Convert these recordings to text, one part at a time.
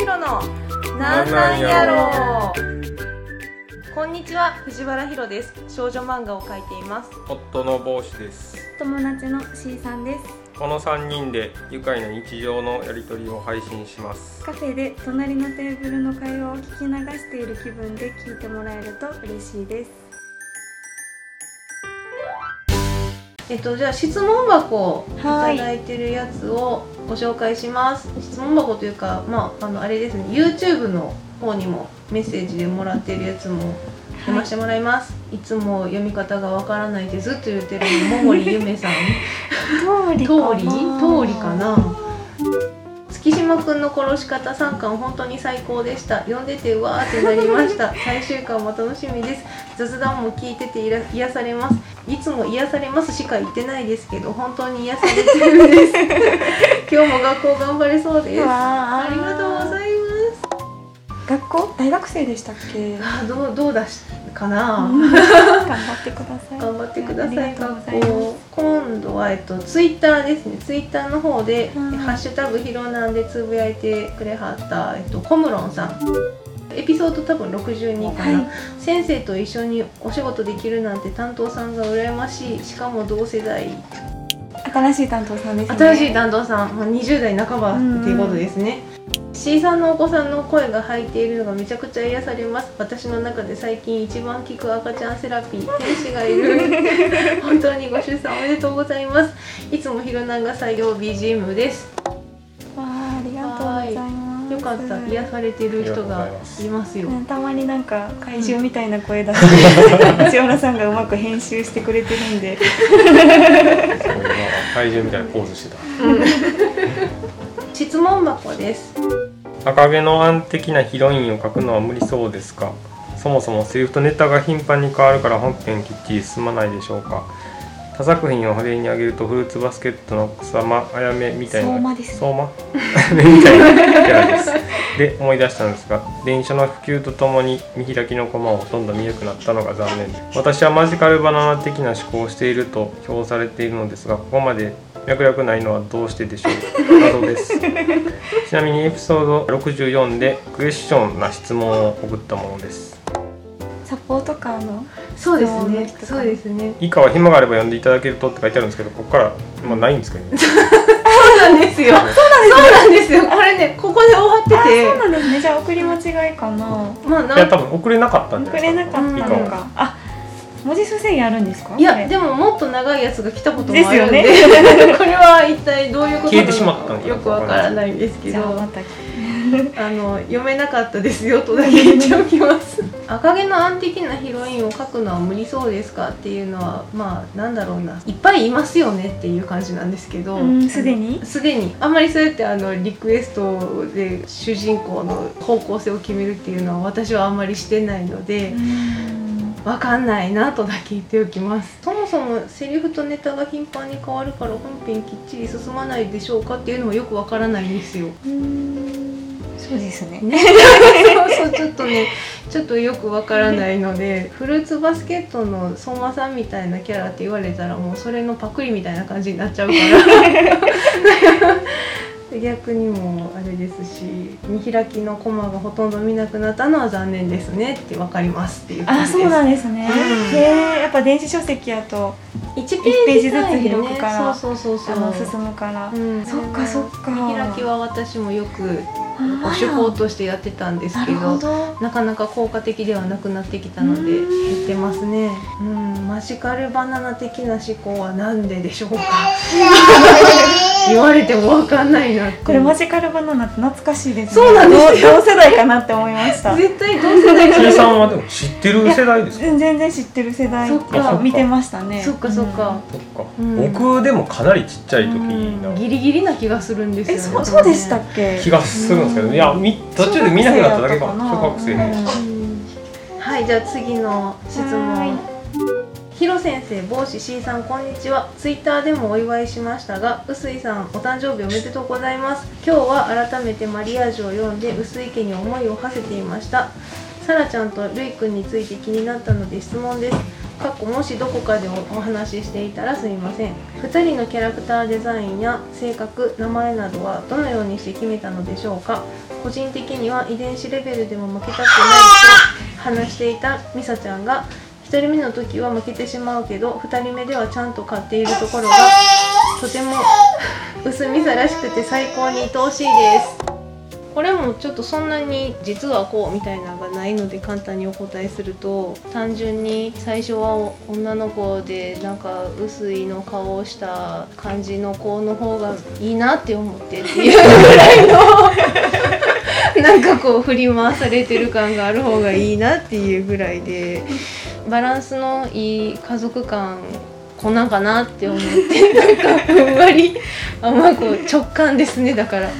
ひろのなんなんやろこんにちは藤原ひろです。少女漫画を描いています。夫の帽子です。友達の C さんです。この3人で愉快な日常のやり取りを配信します。カフェで隣のテーブルの会話を聞き流している気分で聞いてもらえると嬉しいです。えっとじゃあ質問箱いたはい。だいてるやつをご紹介します。質問箱というかまああのあれですね。YouTube の方にもメッセージでもらってるやつも読ませてもらいます、い、つも読み方がわからないってずっと言ってる桃李ゆめさん。通り通り通りかな？月島くんの殺し方3巻本当に最高でした。読んでてうわーってなりました。最終巻も楽しみです。雑談も聞いてて癒されます。いつも癒されますしか言ってないですけど本当に癒されてるんです。今日も学校頑張れそうです。あありがとうございます。学校？大学生でしたっけ？あーどうどうだし？かな、頑張ってください。頑張ってください。学校今度はえっとツイッターですね。ツイッターの方で「うん。ハッシュタグひろなん」でつぶやいてくれはったえっとコムロンさん。エピソード多分62かな、はい。先生と一緒にお仕事できるなんて担当さんが羨ましい。しかも同世代。新しい担当さんですね。新しい担当さん、まあ、20代半ばっていうことですね、C さんのお子さんの声が入っているのがめちゃくちゃ癒されます。私の中で最近一番聞く赤ちゃんセラピー天使がいる。本当にご出産おめでとうございます。いつもひろなんが採用 BGM です。わあありがとうございます。よかった。癒されてる人がいますよ。ねたまになんか怪獣みたいな声出して藤原さんがうまく編集してくれてるんで。そう今怪獣みたいなポーズして質問箱です。た赤毛のアン的なヒロインを描くのは無理そうですか？そもそもセリフとネタが頻繁に変わるから本編きっちり進まないでしょうか？他作品を例に挙げるとフルーツバスケットの草間あやめみたいな相馬です相馬？あやめみたいなキャラです。で思い出したんですが電車の普及とともに見開きのコマをほとんど見なくなったのが残念。です私はマジカルバナナ的な思考をしていると評されているのですがここまで脈絡ないのはどうしてでしょう？謎です ちなみにエピソード64でクエスチョンな質問を送ったものです。サポートカーのそうですね。そうですね。以下は暇があれば読んでいただけるとって書いてあるんですけどここから、まあ、ないんですけどね。そうなんですよ。そうなんですよ。これねここで終わってあてそうなんですね。じゃあ送り間違いかな。まあなんいや多分送れなかったんじゃ送ないですか。れなかったのか。あ文字数制限あるんですか？いやでももっと長いやつが来たこともあるんで。です これは一体どういうこと消えてしまったんかなよくわからないんですけど。じゃあまた あの読めなかったですよとだけ言っておきます。赤毛のアン的なヒロインを描くのは無理そうですかっていうのはまあなんだろうな。いっぱいいますよねっていう感じなんですけど。うんすでに？すでに。あんまりそうやってあのリクエストで主人公の方向性を決めるっていうのは私はあんまりしてないので、わかんないなとだけ言っておきます。そもそもセリフとネタが頻繁に変わるから本編きっちり進まないでしょうかっていうのもよくわからないんですよ。うん。そうですね。ね。そうそうちょっとねちょっとよくわからないのでフルーツバスケットの相馬さんみたいなキャラって言われたらもうそれのパクリみたいな感じになっちゃうから。で逆にもあれですし見開きのコマがほとんど見なくなったのは残念ですねってわかりますっていう感あじです。そうなんですね、うん。へえやっぱ電子書籍やと1ページずつ開くからそうそうそうそう。あの進むから、うん、そっかそっか。見開きは私もよくお手法としてやってたんですなけど。なかなか効果的ではなくなってきたのでうん。減ってますね。うん。マジカルバナナ的な思考はなんででしょうか。言われてもわかんないなって。これマジカルバナナって懐かしいですね。そうなんです同 同世代かなって思いました。絶対同世代辻さんはでも知ってる世代ですか全然知ってる世代そっか。見てましたね。そっかそっか、そっか、うん。僕でもかなりちっちゃい時うん。のギリギリな気がするんですよえねそうそうでしたっけ？気がするんですけど、いやみ途中で見なくなっただけかな。小学生はい。じゃあ次の質は問ひろ先生帽子 C さんこんにちは。ツイッターでもお祝いしましたが臼井さんお誕生日おめでとうございます。今日は改めてマリアージュを読んで臼井家に思いを馳せていました。さらちゃんとるいくんについて気になったので質問ですかっこもしどこかでお話ししていたらすみません。2人のキャラクターデザインや性格名前などはどのようにして決めたのでしょうか。個人的には遺伝子レベルでも負けたくないと話していたミサちゃんが1人目の時は負けてしまうけど2人目ではちゃんと買っているところがとても薄ミサらしくて最高に愛おしいです。これもちょっとそんなに実はこうみたいなのがないので簡単にお答えすると単純に最初は女の子でなんか薄いの顔をした感じの子の方がいいなって思ってっていうぐらいの なんかこう振り回されてる感がある方がいいなっていうぐらいでバランスのいい家族感こんなんかなって思って なんかふんわりあんまこう直感ですね。だから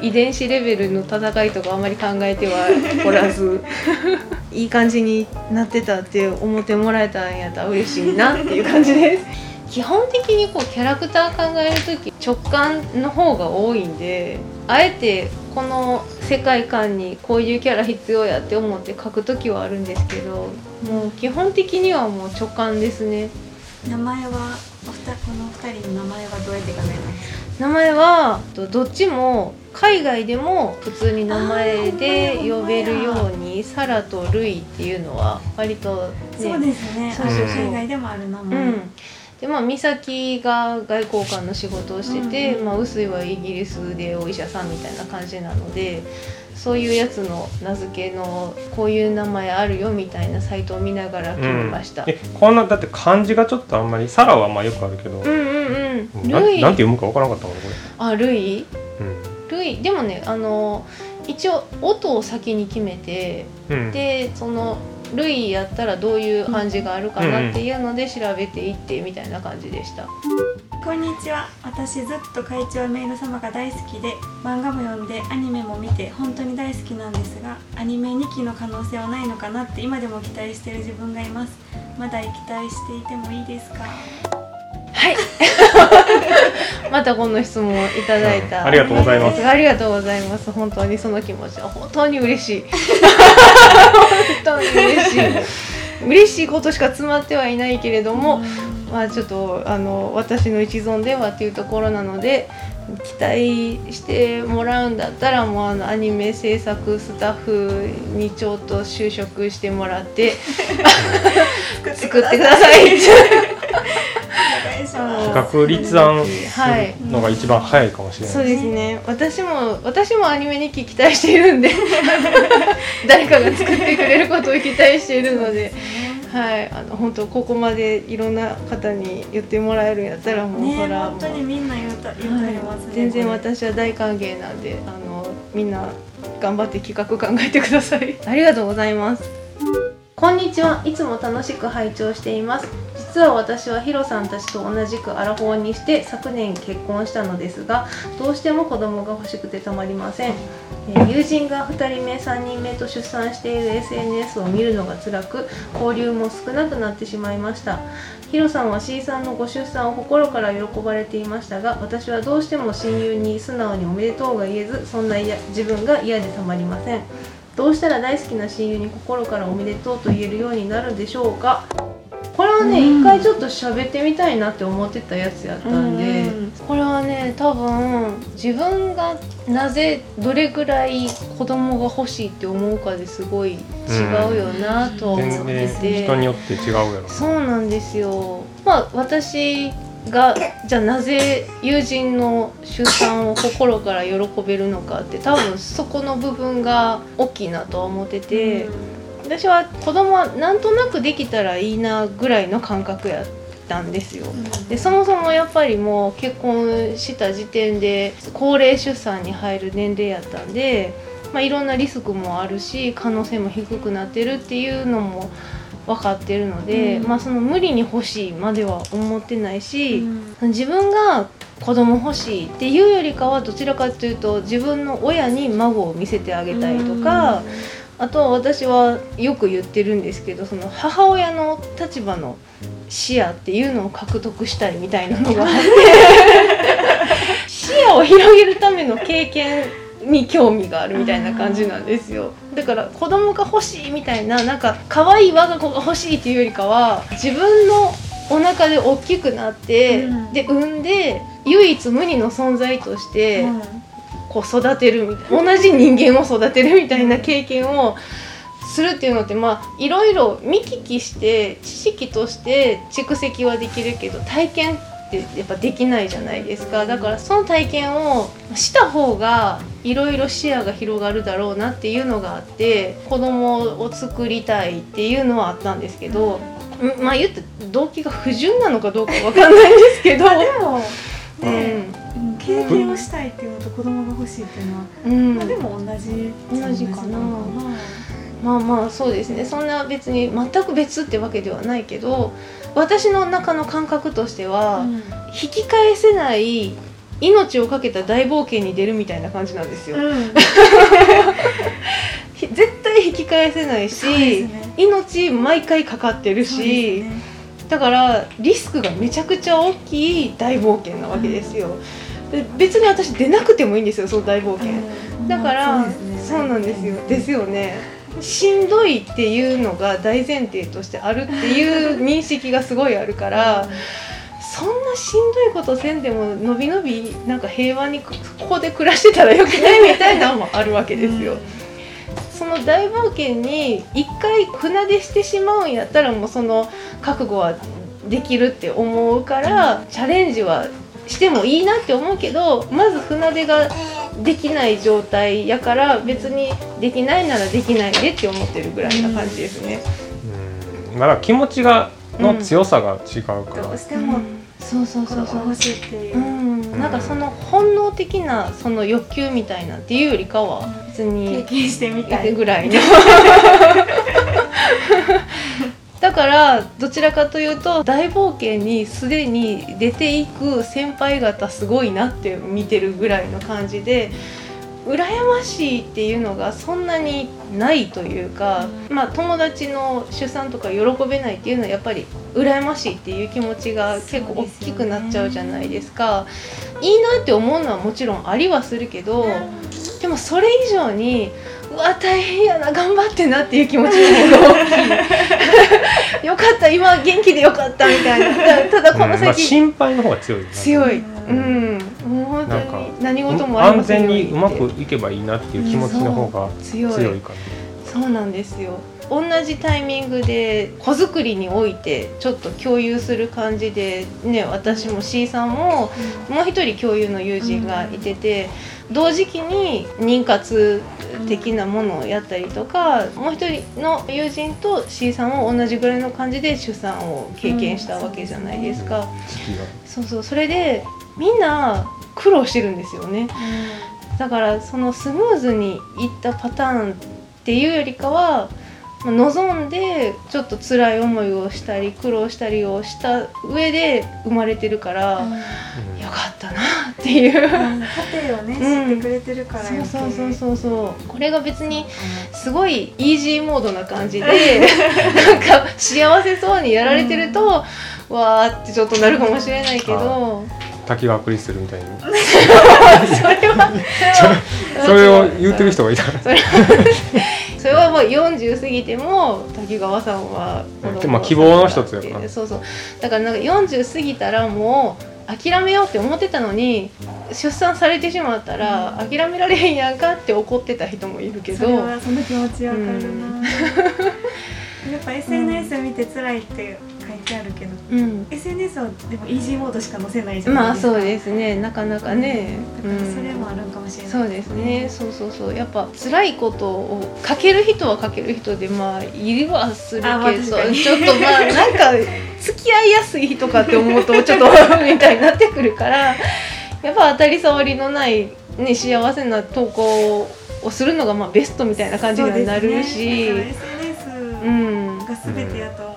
遺伝子レベルの戦いとかあんまり考えてはおらず。いい感じになってたって思ってもらえたんやったら嬉しいなっていう感じです。基本的にこうキャラクター考える時直感の方が多いんであえてこの世界観にこういうキャラ必要やって思って書く時はあるんですけどもう基本的にはもう直感ですね名前はお二この二人の名前はどうやって考えたんですか名前はとどっちも海外でも普通に名前で呼べるようにサラとルイっていうのは割とねそうですね。そうそう海外でもある名う前、ん。でまあ美咲が外交官の仕事をしてて、うんうん。まあ、臼井はイギリスでお医者さんみたいな感じなのでそういうやつの名付けのこういう名前あるよみたいなサイトを見ながら決めました、えこんなだって漢字がちょっとあんまりサラはまあよくあるけど、うん、うんうん。なルイ。なんて読むかわからなかったもんこあルイ？れルイ？でもねあの一応音を先に決めてうん、うん、でそのルイやったらどういう漢字があるかなっていうので調べていってみたいな感じでした。こんにちは私ずっと会長メイド様が大好きで漫画も読んでアニメも見て本当に大好きなんですがアニメ2期の可能性はないのかなって今でも期待してる自分がいますまだ期待していてもいいですか？はい。またこの質問をいただいた。うんありがとうございますありがとうございます。本当にその気持ちは本当に嬉しい。本当に嬉しい。嬉しいことしか詰まってはいないけれども、まあちょっとあの私の一存ではっていうところなので期待してもらうんだったらもうあのアニメ制作スタッフにちょっと就職してもらって作ってください。企画立案のが一番早いかもしれない、そうですね。私も私もアニメに期待しているんで 誰かが作ってくれることを期待しているのではいあの本当ここまでいろんな方に言ってもらえるんやったらもう、ねそらもう本当にみんな言うた言うたりますね、全然これ。私は大歓迎なんであのみんな頑張って企画考えてください。ありがとうございますこんにちは。いつも楽しく拝聴しています。実は私はヒロさんたちと同じくアラフォーにして昨年結婚したのですがどうしても子供が欲しくてたまりません。友人が2人目3人目と出産している SNS を見るのが辛く交流も少なくなってしまいました。ヒロさんは C さんのご出産を心から喜ばれていましたが私はどうしても親友に素直におめでとうが言えずそんな自分が嫌でたまりません。どうしたら大好きな親友に心からおめでとうと言えるようになるでしょうか？これはね、うん。一回ちょっと喋ってみたいなって思ってたやつやったんで、うんこれはね多分自分がなぜどれぐらい子供が欲しいって思うかですごい違うよなと思全って然て、人によって違うやろそうなんですよ。まあ私がじゃあなぜ友人の出産を心から喜べるのかって多分そこの部分が大きいなとは思ってて、私は子供はなんとなくできたらいいなぐらいの感覚やったんですよ。でそもそもやっぱりもう結婚した時点で高齢出産に入る年齢やったんで、まあ、いろんなリスクもあるし可能性も低くなってるっていうのも分かってるので、うん。まあその無理に欲しいまでは思ってないし、うん。自分が子供欲しいっていうよりかはどちらかというと自分の親に孫を見せてあげたいとか。あとは私はよく言ってるんですけどその母親の立場の視野っていうのを獲得したいみたいなのがあって 視野を広げるための経験に興味があるみたいな感じなんですよだから子供が欲しいみたいななんか可愛い我が子が欲しいっていうよりかは自分のお腹で大きくなって、うん。で産んで唯一無二の存在として、うん。こう育てるみたいな同じ人間を育てるみたいな経験をするっていうのってまあいろいろ見聞きして知識として蓄積はできるけど体験ってやっぱできないじゃないですか。だからその体験をした方がいろいろ視野が広がるだろうなっていうのがあって子供を作りたいっていうのはあったんですけど、うんまあ言って動機が不純なのかどうかわかんないんですけど。でもうね、ん。うん経験をしたいっていうのと子供が欲しいっていうのは、うん。まあでも同じ同じかな。のまあまあそうですね。そんな別に全く別ってわけではないけど私の中の感覚としては、うん。引き返せない命を懸けた大冒険に出るみたいな感じなんですよ、うん。ひ 絶対引き返せないし、ね。命毎回かかってるし、ね。だからリスクがめちゃくちゃ大きい大冒険なわけですよ、で別に私出なくてもいいんですよその大冒険、うん。だから、ね。そうなんですよ。ですよねしんどいっていうのが大前提としてあるっていう認識がすごいあるからそんなしんどいことせんでものびのびなんか平和にここで暮らしてたらよくないみたいなのもあるわけですよ。その大冒険に一回船出してしまうんやったらもうその覚悟はできるって思うからチャレンジはしてもいいなって思うけどまず船出ができない状態やから別にできないならできないでって思ってるぐらいな感じですね。うん。まだ気持ちがの強さが違うから、どうしてもそうそう子そうそう。供が欲しいっていう。う、ん、なんかその本能的なその欲求みたいなっていうよりかは別経に験してみたい。ぐらいの だからどちらかというと大冒険にすでに出ていく先輩方すごいなって見てるぐらいの感じで羨ましいっていうのがそんなにないというか、まあ友達の出産とか喜べないっていうのはやっぱり羨ましいっていう気持ちが結構大きくなっちゃうじゃないですか。いいなって思うのはもちろんありはするけど、でもそれ以上にわ大変やな頑張ってなっていう気持ちの方が大きい。よかった今元気でよかったみたいな。ただこのうんまあ、先、心配の方が強いな。強い、ううん。もう本当なんかに何事もありま安全にうまくいけばいいなっていう気持ちの方が強い。強いかそうなんですよ。同じタイミングで子作りにおいてちょっと共有する感じでね私も C さんももう一人共有の友人がいてて、同時期に妊活的なものをやったりとか、もう一人の友人と C さんも同じぐらいの感じで出産を経験したわけじゃないですか、な時期がそうそう。それでみんな苦労してるんですよね。だからそのスムーズにいったパターンっていうよりかはまあ望んでちょっと辛い思いをしたり苦労したりをした上で生まれてるから、うん。うんよかったなっていう。うん。家庭をね、うん知ってくれてるからそうそうそううそうそう。これが別にすごいイージーモードな感じでなんか幸せそうにやられてると、わーってちょっとなるかもしれないけど。滝川クリステルみたいに。それは それを言ってる人がいた。それそれはもう40過ぎても滝川さんは子供をまあ希望の一つやから。そうそう。だからなんか40過ぎたらもう諦めようって思ってたのに出産されてしまったら諦められへんやんかって怒ってた人もいるけど。それはその気持ちわかるな、うん。やっぱ SNS 見て辛いって書いてあるけど、うん。SNS はでもイージーモードしか載せないじゃないまあですかそうですね。なかなかね、だからそれうんもあるんかもしれない、そうですね、そうそうそう。やっぱ辛いことをかける人はかける人でまあいるはするけど、ちょっとまあなんか付き合いやすい人かって思うと ちょっとみたいになってくるからやっぱ当たり障りのない、ね、幸せな投稿をするのがまあベストみたいな感じにはなるし。そうですね。だから SNS うん。が全てやと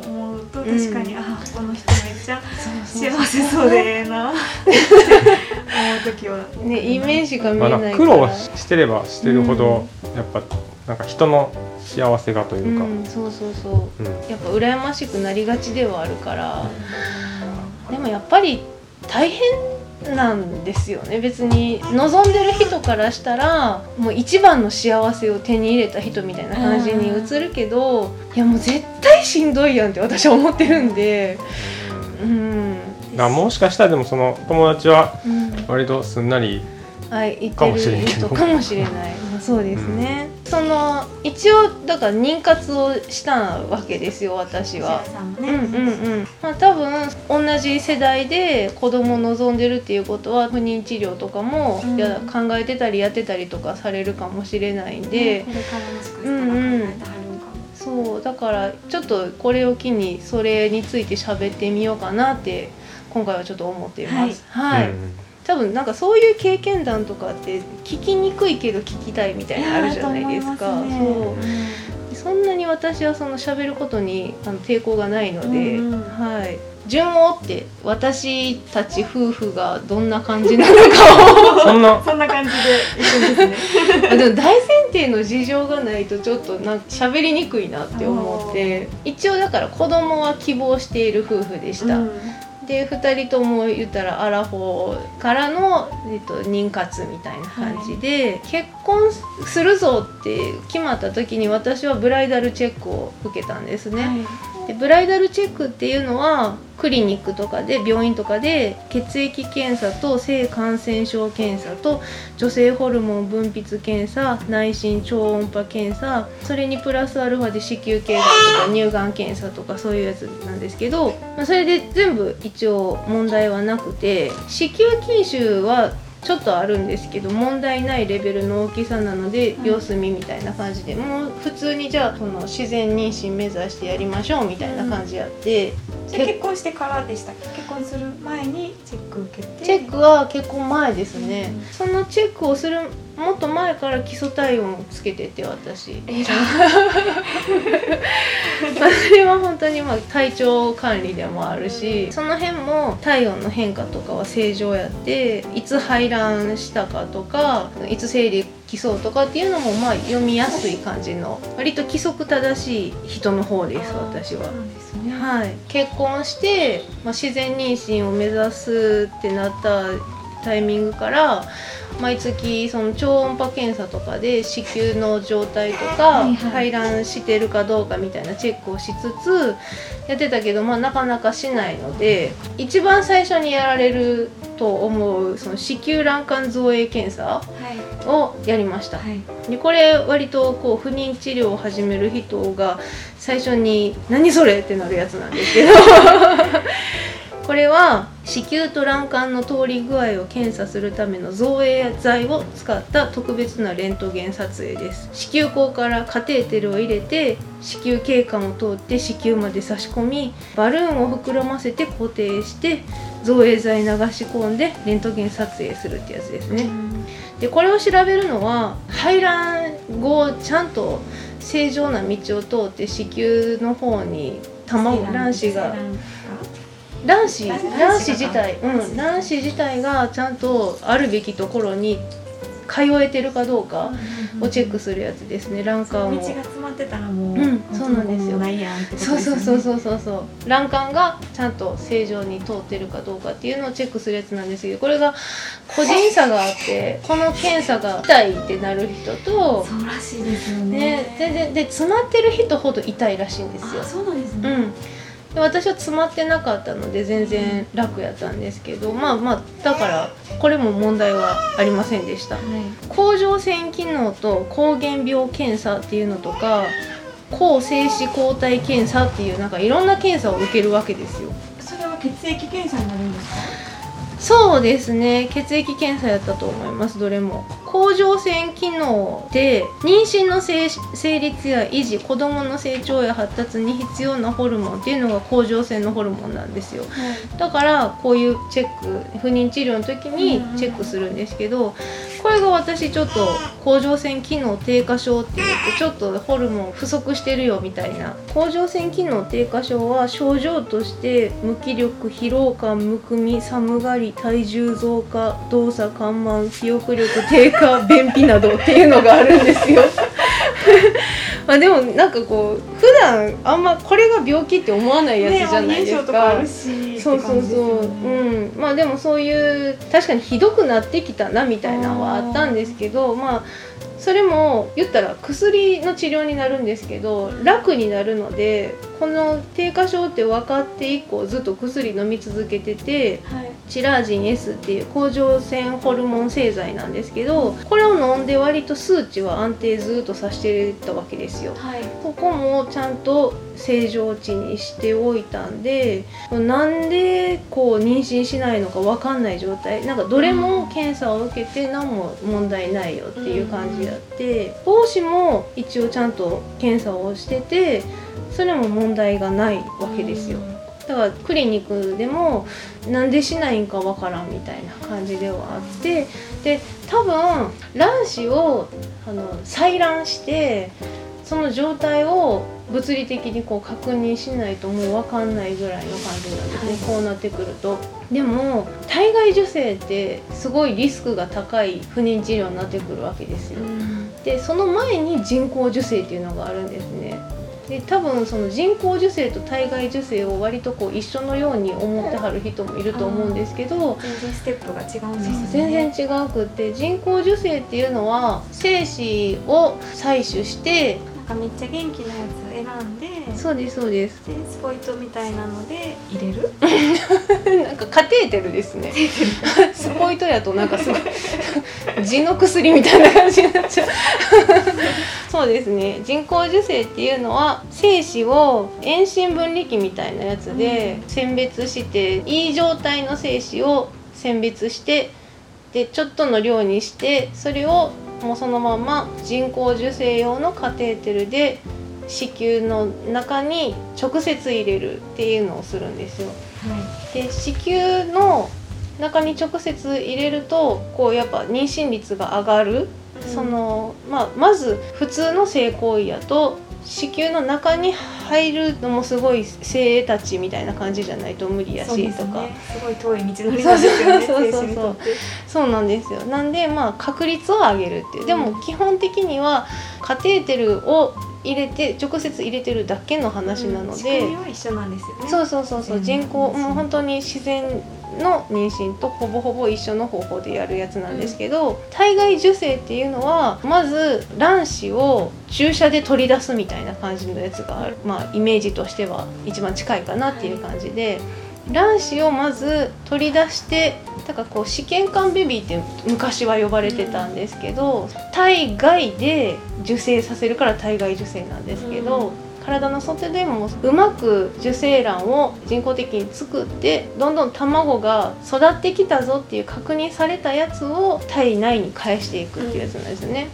思うと、うん。確かに、あこの人めっちゃ幸せそうでええな。って思う時は。ねいい面しか見まあえないから、苦労してればしてるほど、やっぱなんか人の幸せがというか、うん、そうそうそう。うん。やっぱ羨ましくなりがちではあるから、でもやっぱり大変っなんですよね。別に望んでる人からしたらもう一番の幸せを手に入れた人みたいな感じに映るけどいやもう絶対しんどいやんって私は思ってるんで。うん、もしかしたらでもその友達はうん、割とすんなりはいってる人。かもしれない、まあ、そうですね、その一応だから妊活をしたわけですよ私は。ね、うんうんうん。まあ、多分同じ世代で子供を望んでるっていうことは不妊治療とかも、うん。いや考えてたりやってたりとかされるかもしれないんで、これからもしかしたら考えてはるんかも、そうだからちょっとこれを機にそれについて喋ってみようかなって今回はちょっと思っています。はい、うん多分なんかそういう経験談とかって聞きにくいけど聞きたいみたいなのあるじゃないですか。そうそんなに私はその喋ることにあの抵抗がないので、うんうんはい。順を追って私たち夫婦がどんな感じなのかそんな。そんな感じで。ですねをでも大前提の事情がないとちょっとなんか喋りにくいなって思って。一応だから子供は希望している夫婦でした、うんで2人とも言ったらアラフォーからの、えっと、妊活みたいな感じで、結婚するぞって決まった時に私はブライダルチェックを受けたんですね。はいでブライダルチェックっていうのはクリニックとかで病院とかで血液検査と性感染症検査と女性ホルモン分泌検査内心超音波検査それにプラスアルファで子宮頸がんとか乳がん検査とかそういうやつなんですけど、まあ、それで全部一応問題はなくて子宮筋腫はちょっとあるんですけど問題ないレベルの大きさなのでうん。様子見みたいな感じでもう普通にじゃあその自然妊娠目指してやりましょうみたいな感じやって、じゃあ結婚してからでしたっけ？結婚する前にチェック受けて。チェックは結婚前ですね、うん。そのチェックをするもっと前から基礎体温をつけてて私。えらまあそれは本当にまあ体調管理でもあるしその辺も体温の変化とかは正常やっていつ排卵したかとかいつ生理来そうとかっていうのもまあ読みやすい感じの割と規則正しい人の方です私は。はい、結婚して、まあ、自然妊娠を目指すってなったタイミングから毎月その超音波検査とかで子宮の状態とか、排卵してるかどうかみたいなチェックをしつつやってたけど、まあ、なかなかしないので一番最初にやられると思うその子宮卵管造影検査はいをやりました。はいでこれ割とこう不妊治療を始める人が最初に「何それ?」ってなるやつなんですけど これは子宮と卵管の通り具合を検査するための造影剤を使った特別なレントゲン撮影です。子宮口からカテーテルを入れて子宮頸管を通って子宮まで差し込みバルーンを膨らませて固定して造影剤流し込んでレントゲン撮影するってやつですね、でこれを調べるのは排卵後ちゃんと正常な道を通って子宮の方に卵卵子が卵子卵子自体うん卵子自体がちゃんとあるべきところに通えてるかどうかをチェックするやつですね卵道が管を。詰まってたらもう、うんそうなんですよ。ないやんってことですそうよね。そうそうそうそうそう。卵管がちゃんと正常に通ってるかどうかっていうのをチェックするやつなんですけどこれが個人差があってこの検査が痛いってなる人とそうらしいですよね。ね全然で詰まってる人ほど痛いらしいんですよ。あそうなんですね、うんで私は詰まってなかったので全然楽やったんですけどまあまあだからこれも問題はありませんでした。はい。甲状腺機能と膠原病検査っていうのとか抗精子抗体検査っていうなんかいろんな検査を受けるわけですよ。それは血液検査になるんですか？そうですね。血液検査やったと思います。どれも。甲状腺機能で妊娠の成成立や維持子どもの成長や発達に必要なホルモンっていうのが甲状腺のホルモンなんですよ。だからこういうチェック不妊治療の時にチェックするんですけどこれが私ちょっと甲状腺機能低下症って言ってちょっとホルモン不足してるよみたいな。甲状腺機能低下症は症状として無気力疲労感むくみ寒がり体重増加動作緩慢記憶力低下便秘などっていうのがあるんですよ。まあでもなんかこう普段あんまこれが病気って思わないやつじゃないですか。ね、とかあるしそうそうそう、うん。まあでもそういう確かにひどくなってきたなみたいなのはあったんですけどまあそれも言ったら薬の治療になるんですけど楽になるのでこの低下症って分かって以降ずっと薬飲み続けてて、はい、チラージン S っていう甲状腺ホルモン製剤なんですけどこれを飲んで割と数値は安定ずっとさせてたわけですよ。はい、ここもちゃんと正常値にしておいたんでなんでこう妊娠しないのか分かんない状態なんかどれも検査を受けて何も問題ないよっていう感じやって帽子も一応ちゃんと検査をしててそれも問題がないわけですよ。だからクリニックでもなんでしないんかわからんみたいな感じではあってで多分卵子をあの採卵してその状態を物理的にこう確認しないともう分かんないぐらいの感じなんですね、はい、こうなってくると。でも体外受精ってすごいリスクが高い不妊治療になってくるわけですよ、でその前に人工授精っていうのがあるんですねで多分その人工授精と体外受精を割とこう一緒のように思ってはる人もいると思うんですけど全然ステップが違うんですね。全然違うくって人工授精っていうのは精子を採取してなんかめっちゃ元気なやつ選んでそうですそうです。でスポイトみたいなので入れる？なんかカテーテルですね。スポイトやとなんかすごい痔の薬みたいな感じになっちゃう。そうですね。人工授精っていうのは精子を遠心分離器みたいなやつで選別して、いい状態の精子を選別してでちょっとの量にしてそれをもうそのまま人工授精用のカテーテルで子宮の中に直接入れるっていうのをするんですよ。はい、で子宮の中に直接入れるとこうやっぱ妊娠率が上がる、うん、そのまあ、まず普通の性行為やと子宮の中に入るのもすごい精鋭たちみたいな感じじゃないと無理やしとか、ね、すごい遠い道のりなんですよねそうそうそうそうなんですよ。なんでまあ確率を上げるっていう。でも基本的にはカテーテルを入れて直接入れてるだけの話なので、うん、は一緒なんですよね。そうそうそうそう。人工もう本当に自然の妊娠とほぼほぼ一緒の方法でやるやつなんですけど、うん、体外受精っていうのはまず卵子を注射で取り出すみたいな感じのやつがある、まあ、イメージとしては一番近いかなっていう感じで。卵子をまず取り出してだからこう試験管ベビーって昔は呼ばれてたんですけど体外で受精させるから体外受精なんですけど、体の外でもうまく受精卵を人工的に作ってどんどん卵が育ってきたぞっていう確認されたやつを体内に返していくっていうやつなんですね。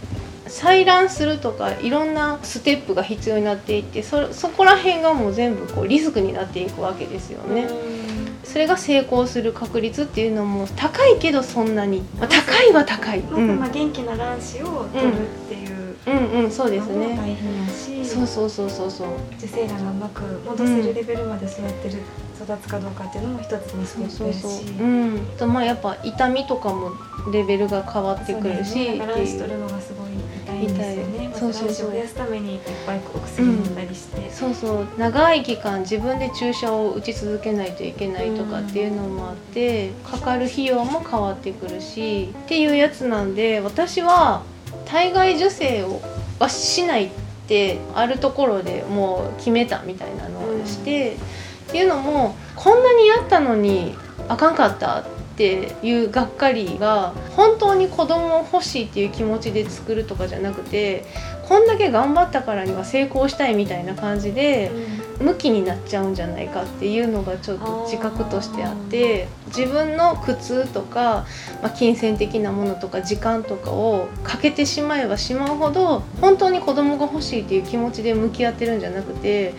採卵するとかいろんなステップが必要になっていってそそこら辺がもう全部こうリスクになっていくわけですよね。それが成功する確率っていうのも高いけどそんなに、まあ、高いは高い、まずまあ元気な卵子を取るっていう、うん、うん。うん。そうですね。大変やしそうそうそうそうそう。受精卵がうまく戻せるレベルまで育ってる、育つかどうかっていうのも一つのステップやし。そうそうそう、うん、とまあやっぱ痛みとかもレベルが変わってくるし、ね、卵子取るのがすごい痛いんですよね。そうそうそう。増やすためにいっぱいお薬飲んだりして、うん、そうそう。長い期間自分で注射を打ち続けないといけないとかっていうのもあって、かかる費用も変わってくるしっていうやつなんで私は体外受精をはしないってあるところでもう決めたみたいなのをして、うん、っていうのもこんなにやったのにあかんかったっていうがっかりが本当に子供を欲しいっていう気持ちで作るとかじゃなくてこんだけ頑張ったからには成功したいみたいな感じで、向きになっちゃうんじゃないかっていうのがちょっと自覚としてあって自分の苦痛とか、まあ、金銭的なものとか時間とかをかけてしまえばしまうほど本当に子供が欲しいっていう気持ちで向き合ってるんじゃなくて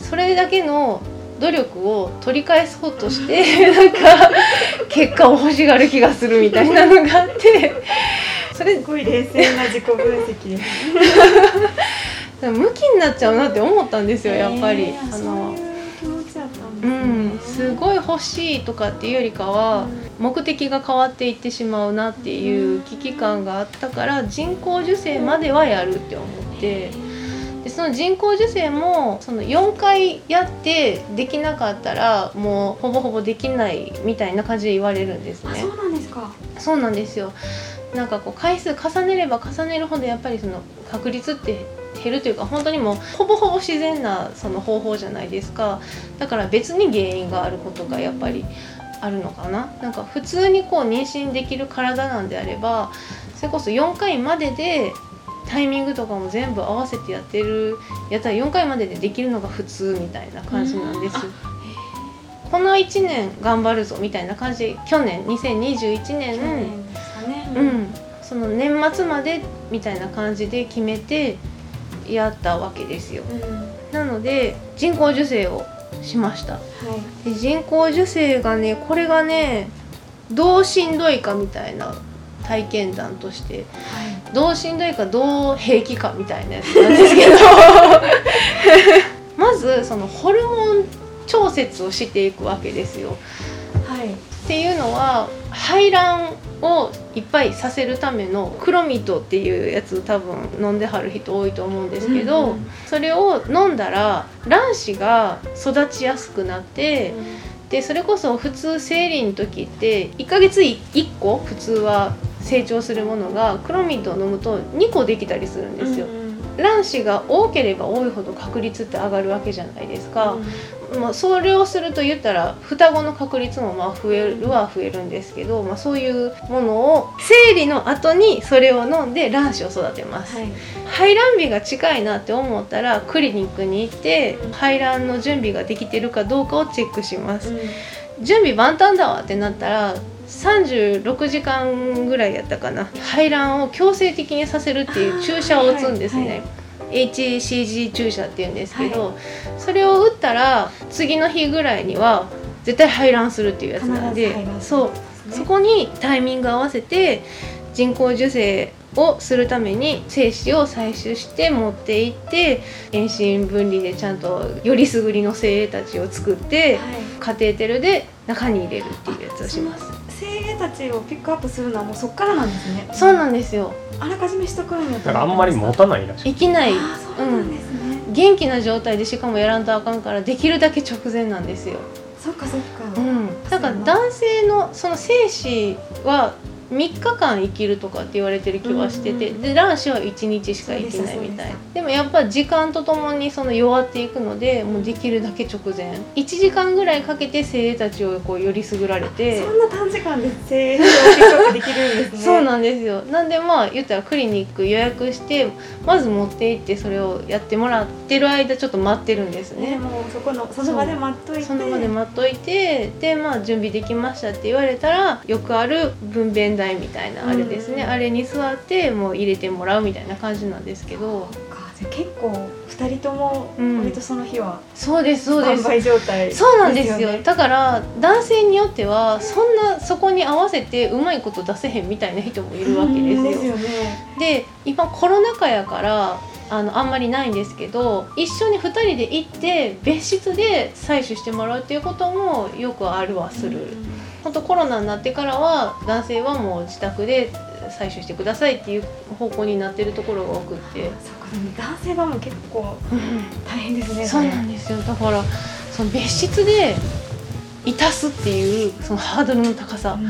それだけの努力を取り返そうとして なんか結果を欲しがる気がするみたいなのがあってそれ すごい冷静な自己分析です向きになっちゃうなって思ったんですよやっぱり。あのうん、すごい欲しいとかっていうよりかは、目的が変わっていってしまうなっていう危機感があったから人工授精まではやるって思って。でその人工授精もその4回やってできなかったらもうほぼほぼできないみたいな感じで言われるんですね。あそうなんですか。そうなんですよ。なんかこう回数重ねれば重ねるほどやっぱりその確率って減るというか本当にもうほぼほぼ自然なその方法じゃないですか。だから別に原因があることがやっぱりあるのかな。なんか普通にこう妊娠できる体なんであればそれこそ4回まででタイミングとかも全部合わせてやってるやったら4回まででできるのが普通みたいな感じなんです。うん。この1年頑張るぞみたいな感じ。で去年2021年うん、その年末までみたいな感じで決めてやったわけですよ。うん。はなので人工授精をしました。い。で人工授精がねこれがねどうしんどいかみたいな体験談としてはい。どうしんどいかどう平気かみたいなやつなんですけど。まずそのホルモン調節をしていくわけですよ。はい。っていうのは排卵をいっぱいさせるためのクロミトっていうやつ多分飲んではる人多いと思うんですけど、うんうんそれを飲んだら卵子が育ちやすくなって、でそれこそ普通生理の時って1ヶ月1個普通は成長するものがクロミトを飲むと2個できたりするんですよ。うんうん卵子が多ければ多いほど確率って上がるわけじゃないですか。まあ、それをすると言ったら双子の確率もまあ増えるは増えるんですけど、まあ、そういうものを生理の後にそれを飲んで卵子を育てます、はい。排卵日が近いなって思ったらクリニックに行ってうん。排卵の準備ができてるかどうかをチェックします。うん。準備万端だわってなったら36時間ぐらいやったかな。排卵を強制的にさせるっていう注射を打つんですね、HCG 注射っていうんですけど、それを打ったら次の日ぐらいには絶対排卵するっていうやつなんで必ず排卵するそう。そこにタイミング合わせて人工授精をするために精子を採取して持っていって遠心分離でちゃんとよりすぐりの精鋭たちを作ってはい。カテーテルで中に入れるっていうやつをしますたちをピックアップするのはもうそっからなんですね。そうなんですよ。あらかじめしとくんやだからあんまり持たないらしいいきない。そうなんですね、元気な状態でしかもやらんとあかんからできるだけ直前なんですよ。そっかそっか、うん、だから男性のその精子は3日間生きるとかって言われてる気はしてて、うん。うんで卵子は1日しか生きないみたい。でもやっぱ時間とともにその弱っていくのでもうできるだけ直前。1時間ぐらいかけて精鋭たちをこうよりすぐられて。そんな短時間で精鋭をピッできるんですね。そうなんですよ。なんでまあ言ったらクリニック予約してまず持って行ってそれをやってもらってる間ちょっと待ってるんですね。ねもうそこのその場で待っといて。その場で待っといてでまあ準備できましたって言われたらよくある分娩台みたいなあれですね、うんあれに座ってもう入れてもらうみたいな感じなんですけど。結構二人ともうん割とその日はそうですそうです。状態そうなんですよ。ねだから男性によってはそんなそこに合わせてうまいこと出せへんみたいな人もいるわけですよ。うん。ですよね。で今コロナ禍やからあのあんまりないんですけど一緒に2人で行って別室で採取してもらうっていうこともよくあるはする。うん本当コロナになってからは男性はもう自宅で採取してくださいっていう方向になってるところが多くって、男性版も結構大変ですね そうなんですよ。だからその別室でいたすっていうそのハードルの高さ。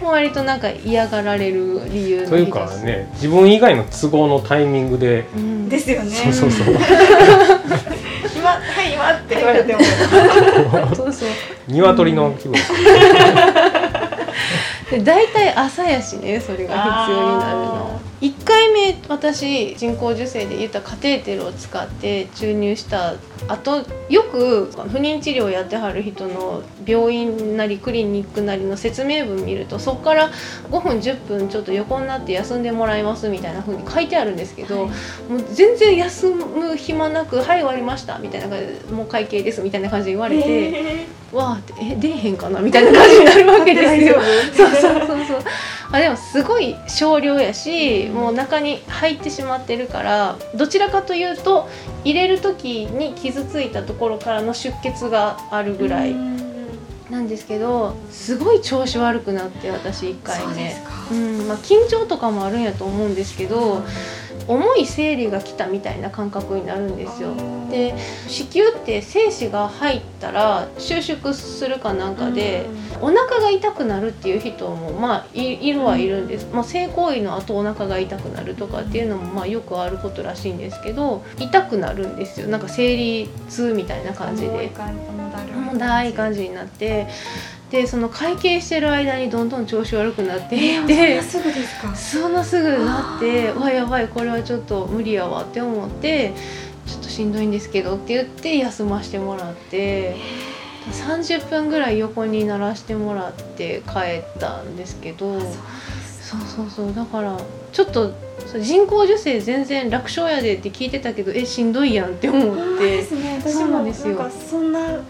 も割となんか嫌がられる理由のというかね自分以外の都合のタイミングでうん。ですよね。そうそうそう。今 はい今って言われても。そうそう。鶏の気分 で大体朝やしねそれが必要になるの1回目私人工授精で言ったカテーテルを使って注入した後よく不妊治療やってはる人の病院なりクリニックなりの説明文見るとそこから 5分10分ちょっと横になって休んでもらいますみたいな風に書いてあるんですけど、はいもう全然休む暇なく「はい終わりました」みたいな感じで「もう会計です」みたいな感じで言われて。へ わあってえ出えへんかなみたいな感じになるわけーですよ。そうそうそうそうあでもすごい少量やしもう中に入ってしまってるからどちらかというと入れる時に傷ついたところからの出血がある夫ぐらいうんなんですけどすごい調子悪くなって私1回目そうん。まあ、緊張とかもあるんやと思うんですけど重い生理が来たみたいな感覚になるんですよ。で子宮って精子が入ったら収縮するかなんかで、お腹が痛くなるっていう人もまあいいるはいるんです、まあ、性行為の後お腹が痛くなるとかっていうのもまあよくあることらしいんですけど痛くなるんですよ。なんか生理痛みたいな感じで。重たい感じになってでその会計してる間にどんどん調子悪くなっていって、えーそんなすぐですか？そんなすぐなって「わやばいこれはちょっと無理やわ」って思って「ちょっとしんどいんですけど」って言って休ましてもらって30分ぐらい横にならしてもらって帰ったんですけどそうそうそうだからちょっと人工授精全然楽勝やでって聞いてたけどえしんどいやんって思って。そうなもんですよなんかそんなうん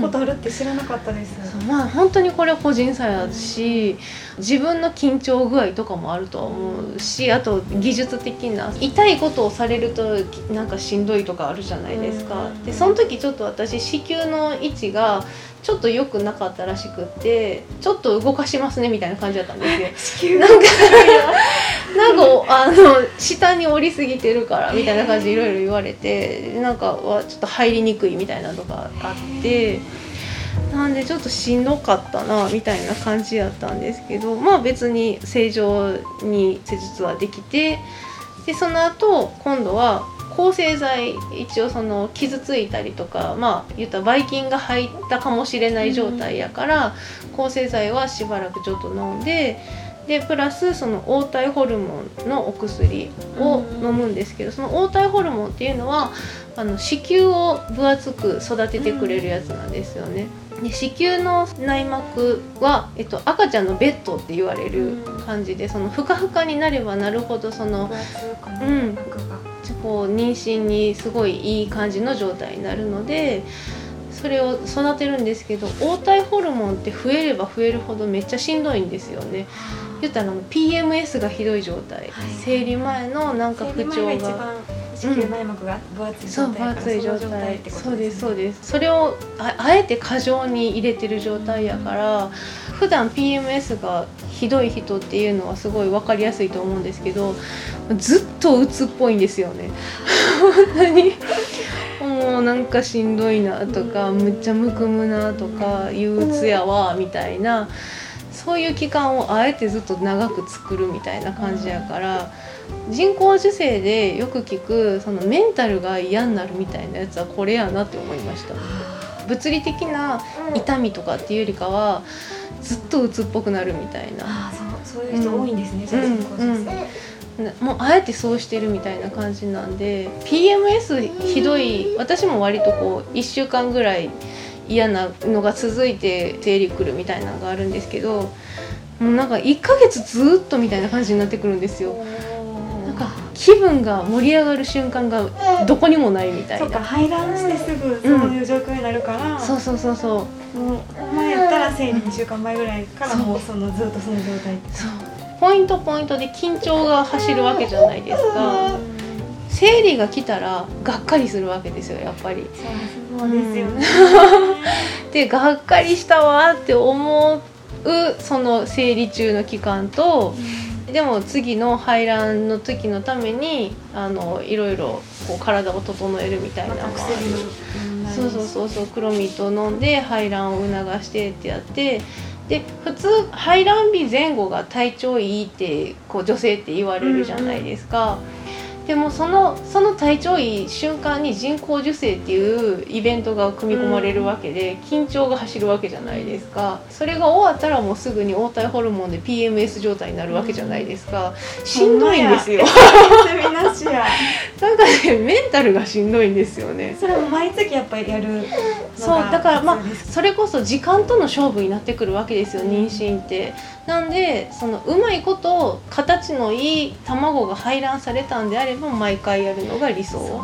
ことあるって知らなかったです、そうまあ本当にこれは個人差やし自分の緊張具合とかもあるとは思うしあと技術的な痛いことをされるとなんかしんどいとかあるじゃないですか。うん。でその時ちょっと私子宮の位置がちょっと良くなかったらしくってちょっと動かしますねみたいな感じだったんですよ。なんか なんかあの下に降りすぎてるからみたいな感じでいろいろ言われてなんかはちょっと入りにくいみたいなのがあってなんでちょっとしんどかったなみたいな感じやったんですけどまあ別に正常に施術はできてでその後今度は抗生剤一応その傷ついたりとかまあ言ったらばい菌が入ったかもしれない状態やから、抗生剤はしばらくちょっと飲んででプラスその黄体ホルモンのお薬を飲むんですけど、その黄体ホルモンっていうのはあの子宮を分厚く育ててくれるやつなんですよね。で子宮の内膜は、えっと、赤ちゃんのベッドって言われる感じでそのふかふかになればなるほどそのうんこう妊娠にすごいいい感じの状態になるのでそれを育てるんですけど黄体ホルモンって増えれば増えるほどめっちゃしんどいんですよね。言ったら PMS がひどい状態、はい。生理前のなんか不調が子宮内膜が分厚い状態状態。態ってことそうですそうねです。それをああえて過剰に入れてる状態やから普段 PMS がひどい人っていうのはすごい分かりやすいと思うんですけどずっと鬱っぽいんですよね。本当にもうなんかしんどいなとかむっちゃむくむなとか憂鬱やわみたいなそういう期間をあえてずっと長く作るみたいな感じやから人工授精でよく聞くそのメンタルが嫌になるみたいなやつはこれやなって思いました。物理的な痛みとかっていうよりかはずっと鬱っぽくなるみたいな。ああそうそういう人多いんですね、うん。人工授精。なもうあえてそうしてるみたいな感じなんで PMS ひどい私も割とこう1週間ぐらい嫌なのが続いて生理来るみたいなのがあるんですけどもうなんか1ヶ月ずっとみたいな感じになってくるんですよか。気分が盛り上がる瞬間がどこにもないみたそうかいな排卵してすぐそういう状況になるから、そうそうそうそう。もう前やったら生理2週間前ぐらいからもうそのずっとその状態そう。ポイントポイントで緊張が走るわけじゃないですか。生理が来たらがっかりするわけですよやっぱり。そうですよね、でがっかりしたわって思うその生理中の期間とでも次の排卵の時のためにあのいろいろこう体を整えるみたいなまあそうそうそうそうクロミットを飲んで排卵を促してってやってで普通排卵日前後が体調いいってこう女性って言われるじゃないですか。でもそのその体調いい瞬間に人工授精っていうイベントが組み込まれるわけで、緊張が走るわけじゃないですか。それが終わったらもうすぐに黄体ホルモンで PMS 状態になるわけじゃないですか、しんどいんですよ。なしや。なんかねメンタルがしんどいんですよね。それも毎月やっぱりやるのがそうだからまあそれこそ時間との勝負になってくるわけですよ妊娠って。なんでそのうまいこと形のいい卵が排卵されたんであれば毎回やるのが理想。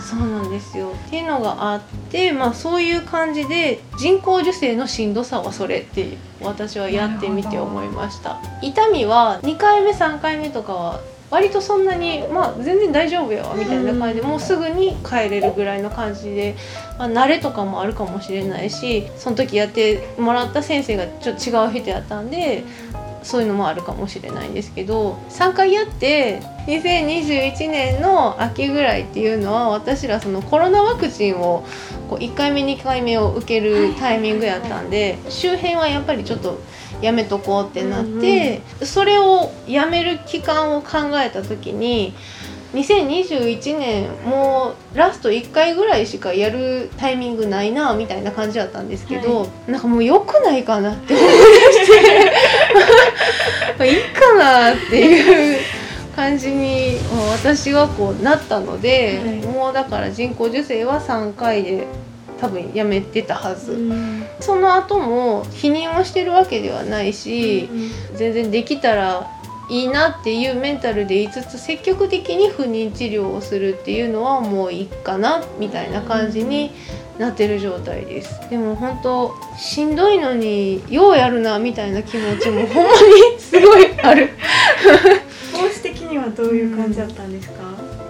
そうなんですよ。っていうのがあってまあそういう感じで人工授精のしんどさはそれって私はやってみて思いました。痛みは2回目3回目とかは割とそんなにまあ全然大丈夫やわみたいな感じで、もうすぐに帰れるぐらいの感じで、まあ、慣れとかもあるかもしれないしその時やってもらった先生がちょっと違う人やったんでそういうのもあるかもしれないんですけど3回やって2021年の秋ぐらいっていうのは私らそのコロナワクチンをこう1回目2回目を受けるタイミングやったんで周辺はやっぱりちょっとやめとこうってなって、それをやめる期間を考えた時に2021年もうラスト1回ぐらいしかやるタイミングないなみたいな感じだったんですけど、はなんかもう良くないかなって思いまして。いいかなっていう感じにまあ私はこうなったので、はい。もうだから人工授精は3回で多分やめてたはず、うん。その後も否認をしてるわけではないし、全然できたらいいなっていうメンタルで言いつつ積極的に不妊治療をするっていうのはもういいかなみたいな感じになってる状態です。でも本当しんどいのにようやるなみたいな気持ちもほんまにすごいある。講師的にはどういう感じだったんですか、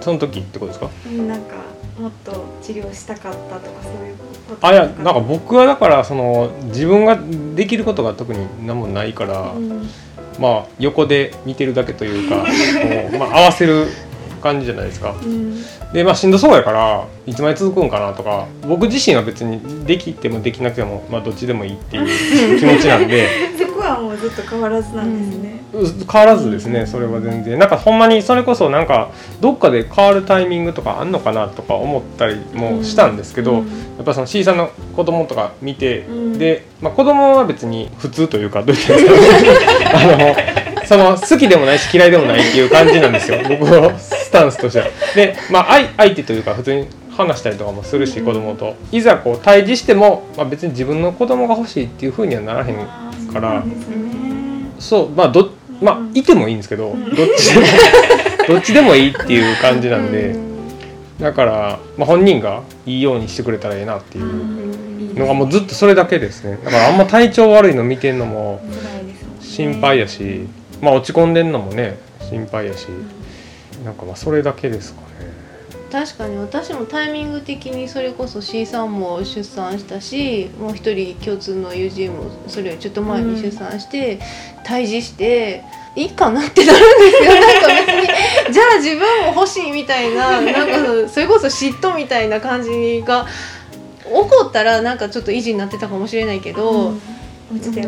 その時ってことですか？うん、なんかもっと治療したかったとかそういうこと？あいやなんか僕はだからその自分ができることが特に何もないから、うん。まあ横で見てるだけというか こう、まあ、合わせる感じじゃないですか。うん。でまあしんどそうやからいつまで続くんかなとか僕自身は別にできてもできなくても、まあ、どっちでもいいっていう気持ちなんで もうずっと変わらずなんですね、う変わらずですねそれは全然。なんかほんまにそれこそなんかどっかで変わるタイミングとかあんのかなとか思ったりもしたんですけど、うん。やっぱその C さんの子供とか見て、うん。で、まあ、子供は別に普通というかどういいですかね。あのその好きでもないし嫌いでもないっていう感じなんですよ。僕のスタンスとしては。で、まあ、相相手というか普通に話したりとかもするし子供と。いざこう対峙しても、まあ、別に自分の子供が欲しいっていうふうにはならへんから。そうまあどまあうん。いてもいいんですけど、ん。どっちでも どっちでもいいっていう感じなんで、だから、まあ、本人がいいようにしてくれたらいいなっていうのがもうずっとそれだけですね。だからあんま体調悪いの見てんのも心配やし、まあ落ち込んでんのもね心配やし。なんかまあそれだけですかね確かに私もタイミング的にそれこそ C さんも出産したしもう一人共通の友人もそれよりちょっと前に出産して、退治していいかなってなるんですよ。なんか別にじゃあ自分も欲しいみたいななんかそれこそ嫉妬みたいな感じが起こったらなんかちょっと維持になってたかもしれないけど、うん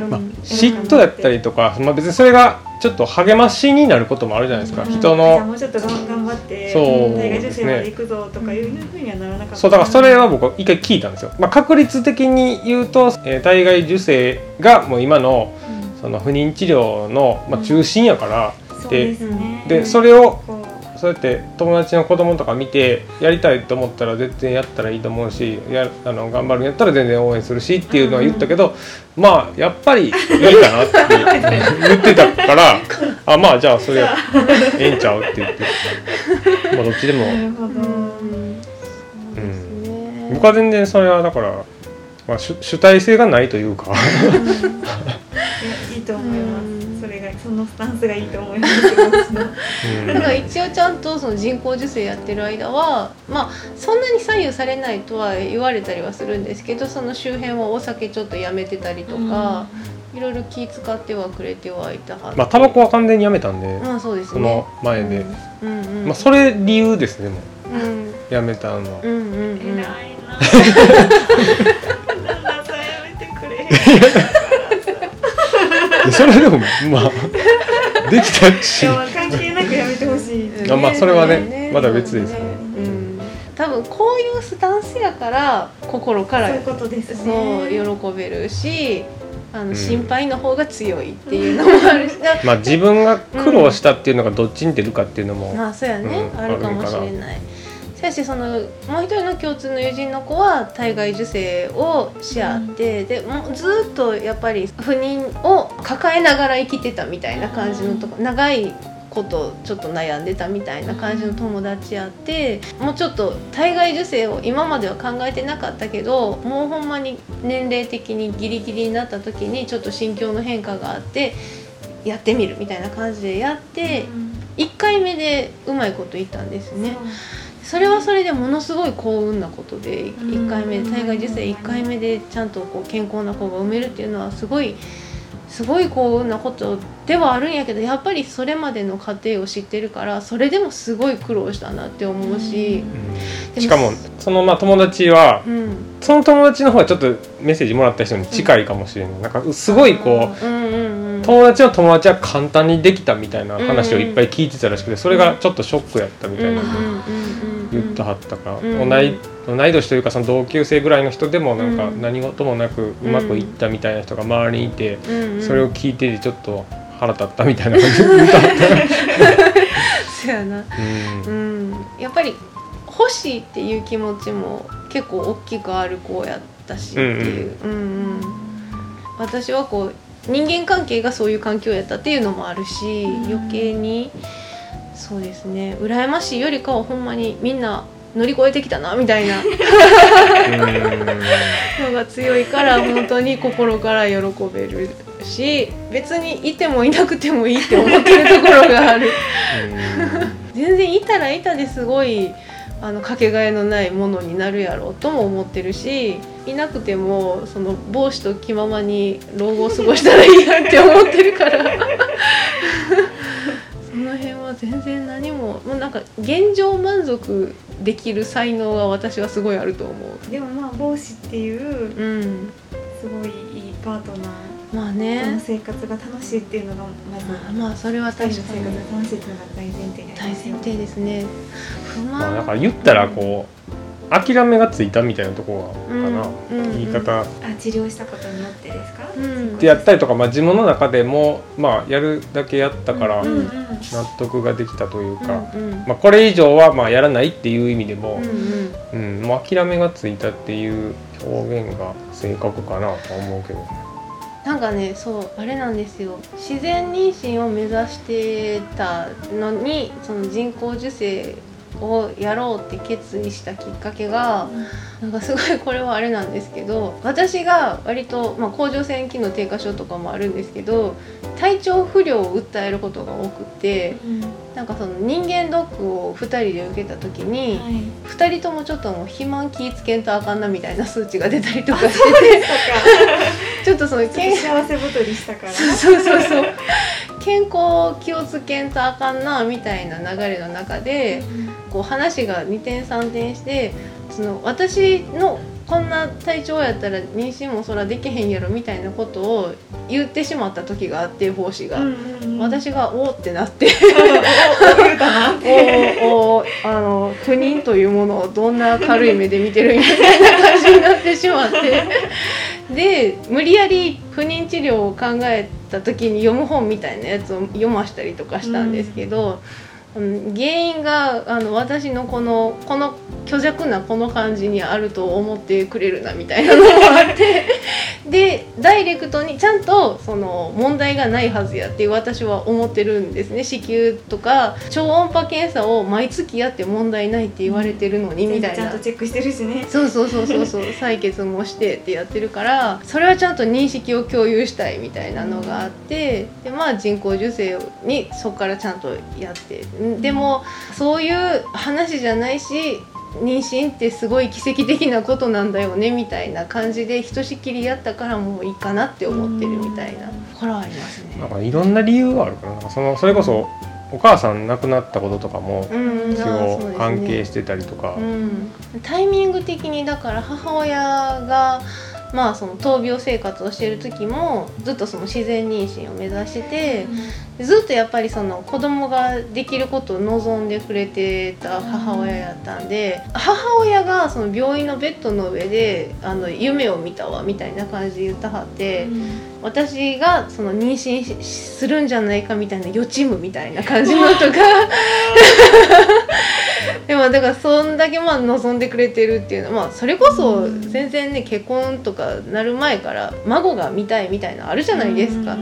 まあ嫉妬やったりとか、まあ、別にそれがちょっと励ましになることもあるじゃないですか、うん。人のもうちょっと頑頑張ってそう。大学受ですね精まで行くぞとかいうふうにはならなかった。そう。だからそれは僕一回聞いたんですよ、まあ、確率的に言うと、えー体外受精がもう今のうん。その不妊治療の、まあ、中心やから、そうですね。でそれをこそうやって友達の子供とか見てやりたいと思ったら全然やったらいいと思うしやあの頑張るんやったら全然応援するしっていうのは言ったけど、まあやっぱりいいかなって言ってたから あまあじゃあそれやええんちゃうって言って。まあどっちでも。うん。僕は全然それはだから、まあ、主主体性がないというか。いやいいと思います、うんそのスタンスがいいと思います。だから一応ちゃんとその人工授精やってる間はまあそんなに左右されないとは言われたりはするんですけどその周辺はお酒ちょっとやめてたりとか、いろいろ気使ってはくれてはいたはず。まあタバコは完全にやめたんで、まあそうですね。その前で、うんうんうんまあそれ理由ですねもう。やめたのは。うんうんうん。偉いな。なんだそれやめてくれ。でそれでもまあできたし。関係なくやめてほしいあまあそれはねまだ別ですねうん。多分こういうスタンスやから心からそういうことですね。そう喜べるしあの、ん。心配の方が強いっていうのもあるし、だ まあ自分が苦労したっていうのがどっちに出るかっていうのも、まあそうやね、うんあるかもしれない。しかしそのもう一人の共通の友人の子は体外受精をし合って、でもうずっとやっぱり不妊を抱えながら生きてたみたいな感じのとこ長いことちょっと悩んでたみたいな感じの友達やってもうちょっと体外受精を今までは考えてなかったけどもうほんまに年齢的にギリギリになった時にちょっと心境の変化があってやってみるみたいな感じでやって。1回目でうまいこと言ったんですねそれはそれでものすごい幸運なことで1回目体外受精1回目でちゃんとこう健康な子が産めるっていうのはすごいすごい幸運なことではあるんやけどやっぱりそれまでの過程を知ってるからそれでもすごい苦労したなって思うし、うん。しかもそのまあ友達は、うん、その友達の方がちょっとメッセージもらった人に近いかもしれない、なんかすごいこう、うんうんうん友達の友達は簡単にできたみたいな話をいっぱい聞いてたらしくてそれがちょっとショックやったみたいな。うんうんうんうん言ってはったから、うん。同い同い年というかその同級生ぐらいの人でもなんかうん。何事もなくうまくいったみたいな人が周りにいて、うんうん。それを聞いててちょっと腹立ったみたいな感じで言ってはった。そうやな。うん。うん。やっぱり欲しいっていう気持ちも結構大きくある子やったしっていう、うんうん。私はこう人間関係がそういう環境やったっていうのもあるし、うん。余計にそうですね。羨ましいよりかはほんまにみんな乗り越えてきたなみたいなのが強いから本当に心から喜べるし別にいてもいなくてもいいって思ってるところがある。全然いたらいたですごいあのかけがえのないものになるやろうとも思ってるしいなくてもその帽子と気ままに老後を過ごしたらいいやって思ってるからその辺は全然何ももうなんか現状満足できる才能が私はすごいあると思う。でもまあ帽子っていううん、すごいいいパートナーまあそのね。生活が楽しいっていうのがまずまあまあそれは確かに。生活が楽しいっていうのが大前提大前提ですね。不満。まあだから言ったらこう諦めがついたみたいなところかな、うんうん言い方。あ治療したことによってですか、うん。でやったりとか、まあ、自分の中でも、まあ、やるだけやったからうんうん。納得ができたというか、うんうん。まあ、これ以上はまあやらないっていう意味でもうん、うん。うんもう諦めがついたっていう表現が正確かなとは思うけどなんかねそうあれなんですよ。自然妊娠を目指してたのにその人工授精をやろうって決意したきっかけがなんかすごいこれはあれなんですけど私が割と、まあ、甲状腺機能低下症とかもあるんですけど体調不良を訴えることが多くてうん。なんかその人間ドックを2人で受けた時にはい。2人ともちょっともう肥満気ぃつけんとあかんなみたいな数値が出たりとかしてて ちょっとその幸せ太りしたから。そうそうそう。健康気をつけんとあかんなみたいな流れの中でこう話が二転三転してその私のこんな体調やったら妊娠もそらできへんやろみたいなことを言ってしまった時があって帽子が。私が「おーってなって。おお おあの不妊というものをどんな軽い目で見てるんやみたいな感じになってしまって。で無理やり不妊治療を考えた時に読む本みたいなやつを読ましたりとかしたんですけど、うん、原因があの私のこのこの虚弱なこの感じにあると思ってくれるなみたいなのもあって。でダイレクトにちゃんとその問題がないはずやって私は思ってるんですね。子宮とか超音波検査を毎月やって問題ないって言われてるのにみたいな。ちゃんと。チェックしてるしね。そうそうそうそうそう。採血もしてってやってるからそれはちゃんと認識を共有したいみたいなのがあって。でまあ人工授精にそこからちゃんとやってんでもそういう話じゃないし妊娠ってすごい奇跡的なことなんだよねみたいな感じでひとしきりやったからもういいかなって思ってるみたいな。ところはありますねなん。かいろんな理由があるからそのそれこそお母さん亡くなったこととかもうん一応関係してたりとか、うん、タイミング的にだから母親がまあその闘病生活をしている時もずっとその自然妊娠を目指しててずっとやっぱりその子供ができることを望んでくれてた母親やったんで母親がその病院のベッドの上であの夢を見たわみたいな感じで言ったはって私がその妊娠しするんじゃないかみたいな予知夢みたいな感じのとか でもだからそんだけまあ望んでくれてるっていうのは、まあ、それこそ全然ね結婚とかなる前から孫が見たいみたいなのあるじゃないですか、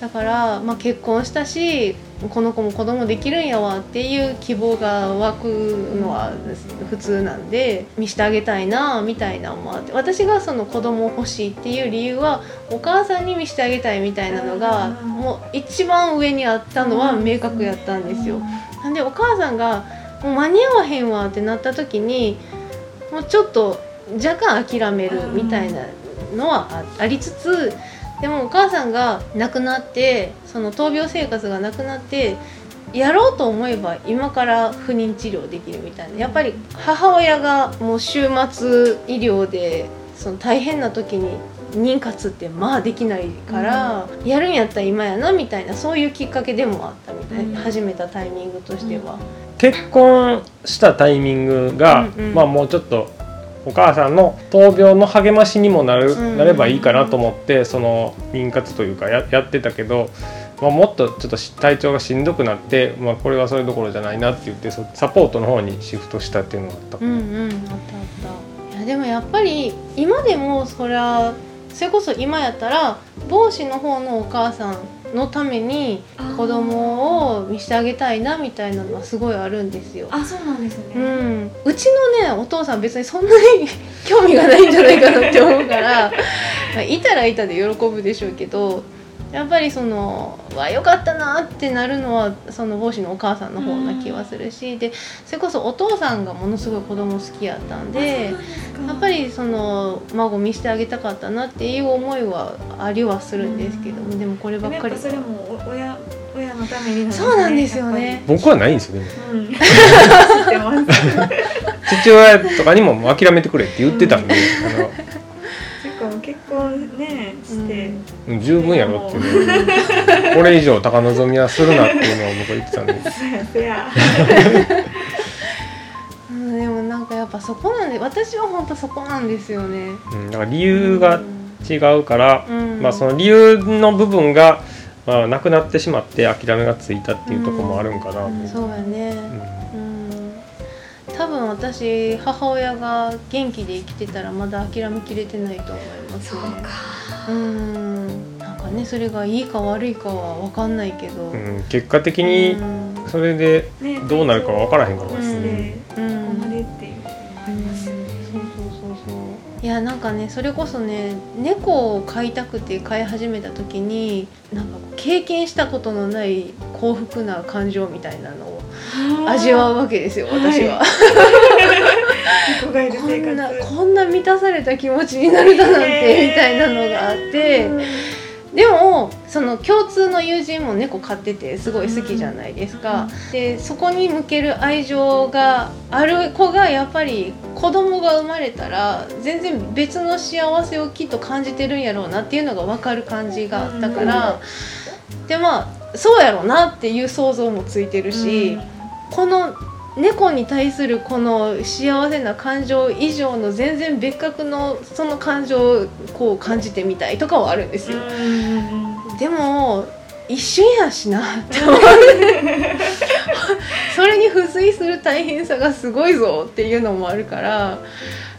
だから、まあ、結婚したしこの子も子供できるんやわっていう希望が湧くのは普通なんで見してあげたいなみたいなのもあって私がその子供を欲しいっていう理由はお母さんに見してあげたいみたいなのがうん。もう一番上にあったのは明確やったんですよ。なんでお母さんがもう間に合わへんわってなった時にもうちょっと若干諦めるみたいなのはあありつつでもお母さんが亡くなってその闘病生活がなくなってやろうと思えば今から不妊治療できるみたいな。やっぱり母親がもう週末医療でその大変な時に妊活ってまあできないから、やるんやったら今やなみたいなそういうきっかけでもあったみたい、うん。始めたタイミングとしては。結婚したタイミングが、うんうん。まあもうちょっとお母さんの闘病の励ましにもなる、うんなればいいかなと思ってその妊活というかややってたけど、まあ、もっとちょっとし体調がしんどくなって、まあ、これはそれどころじゃないなって言ってそサポートの方にシフトしたっていうのがあった。かうんな、うんあったあった。いやでもやっぱり今でもそりゃそれこそ今やったら帽子の方のお母さんのために子供を見してあげたいなみたいなのはすごいあるんですよ。あそうなんですね、うん、うちのねお父さん別にそんなに興味がないんじゃないかなって思うから まあいたらいたで喜ぶでしょうけどやっぱりその「わよかったな」ってなるのはその帽子のお母さんの方な気はするし、でそれこそお父さんがものすごい子供好きやったんで。やっぱりその孫見してあげたかったなっていう思いはありはするんですけども、でもこればっかり。でもやっぱそれもお親親のためにね。そうなんですよね。僕はないんですよでもやっぱりうん。知ってます。父親とかにも諦めてくれって言ってたんで、あの婚ねして、うん。うん十分やろっていう。の をこれ以上高望みはするなっていうのを僕は言ってたんでそやそや。うん、でもなんかやっぱそこなんで私は本当そこなんですよね。うん、だから理由が違うから、うん。まあ、その理由の部分が、まあ、なくなってしまって諦めがついたっていうところもあるんかなと、うん。そうやね、分私母親が元気で生きてたらまだ諦めきれてないと思いますね。うん。なんかねそれがいいか悪いかは分かんないけど、うん。結果的にうん。それでねどうなるか分からへんからですしてね、うん。ここまでっていうこともありますよねそうそうそうそう。いやなんかねそれこそね猫を飼いたくて飼い始めた時になんか経験したことのない幸福な感情みたいなのを味わうわけですよ私は、こんなこんな満たされた気持ちになれたなんてみたいなのがあって。でもその共通の友人も猫飼っててすごい好きじゃないですか、でそこに向ける愛情がある子がやっぱり子供が生まれたら全然別の幸せをきっと感じてるんやろうなっていうのが分かる感じがあったから、でまあそうやろうなっていう想像もついてるし、この猫に対するこの幸せな感情以上の全然別格のその感情をこう感じてみたいとかはあるんですよ。でも一瞬やしなって思ってそれに付随する大変さがすごいぞっていうのもあるから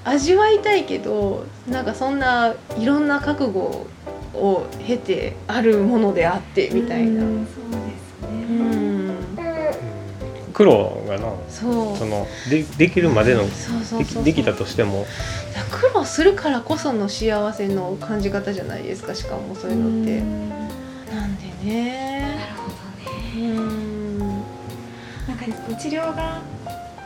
味わいたいけどなんかそんないろんな覚悟を経てあるものであってみたいな。うんそうですね、うん苦労がなそう。そのでできるまでのそうそうできたとしても。苦労するからこその幸せの感じ方じゃないですかしかもそういうのって。ん。なんでね。なるほどね。うん。なんか治療が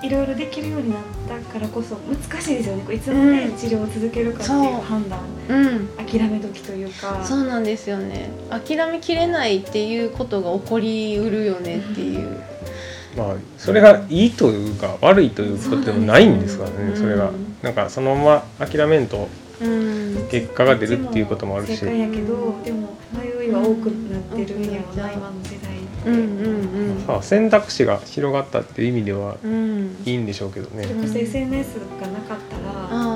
いろいろできるようになったからこそ難しいですよね。こういつまでうん。治療を続けるかっていそうう判断、うん。諦め時というか。そうなんですよね。諦めきれないっていうことが起こりうるよねっていう、まあそれがいいというか悪いということでもないんですからねそれが。うんなんかそのまま諦めんとうん、結果が出るっていうこともあるし。正解やけどでも迷いは多くなってるんやろな、今の時代って、うんうんさあ選択肢が広がったっていう意味ではうん。うんいいんでしょうけどね。それこそ SNS がなかったら、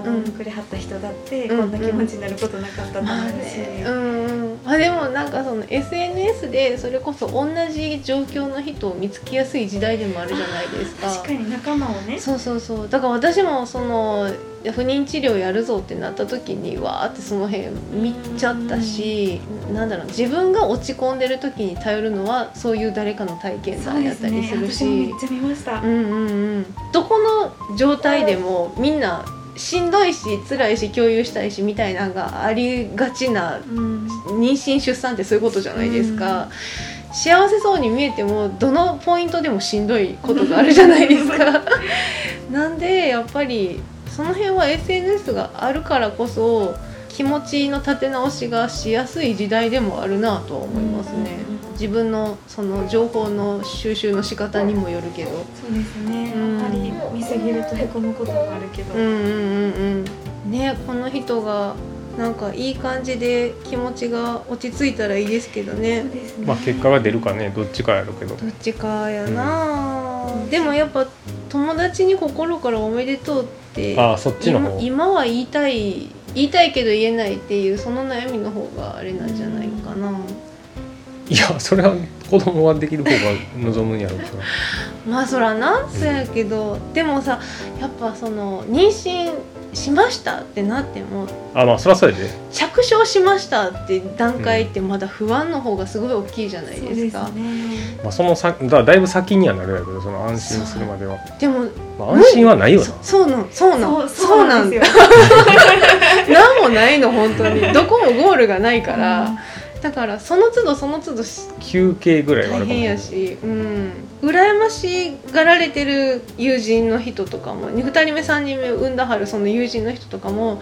あこのもともと質思ってくれはった人だって、うん。こん。な気持ちになることなかったと思まあうし、ねうん。うんあでもなんかその SNS でそれこそ同じ状況の人を見つけやすい時代でもあるじゃないですか。確かに仲間をね。そうそうそう。だから私もその不妊治療やるぞってなった時にわーってその辺見ちゃったしなんだろう自分が落ち込んでる時に頼るのはそういう誰かの体験談やったりねする私もめっし。ちゃ見ました、うんうんうんどこの状態でもみんなしんどいし辛いし共有したいしみたいなのがありがちなうん。妊娠出産ってそういうことじゃないですか、幸せそうに見えてもどのポイントでもしんどいことがあるじゃないですか。なんでやっぱりその辺は SNS があるからこそ気持ちの立て直しがしやすい時代でもあるなとは思いますね、うん。自分のその情報の収集の仕方にもよるけど。そうですね、うんあんまり見すぎるとへこむこともあるけど、うん。うんうんうんねこの人がなんかいい感じで気持ちが落ち着いたらいいですけどね。そうですね。まあ結果が出るかね。どっちかやるけど。どっちかやな、でもやっぱ友達に心からおめでとうってああそっちの今は言いたい言いたいけど言えないっていうその悩みの方があれなんじゃないかな、いやそれは子供ができる方が望むんやろうけど。まあそらなそうやけど、でもさやっぱその妊娠しました？ってなってもあまあそりゃそうやで。着床しましたって段階ってまだ不安の方がすごい大きいじゃないですか、ですね。まあそのさだだいぶ先にはなるやけどその安心するまでは、でもまあ、安心はないよな。そそうなんそうなんそうななんんですよ。なん もないの本当に。どこもゴールがないから、だからその都度その都度休憩ぐらいあるかも。しれなし、うん、羨ましがられてる友人の人とかも。2人目3人目産んだはるその友人の人とかも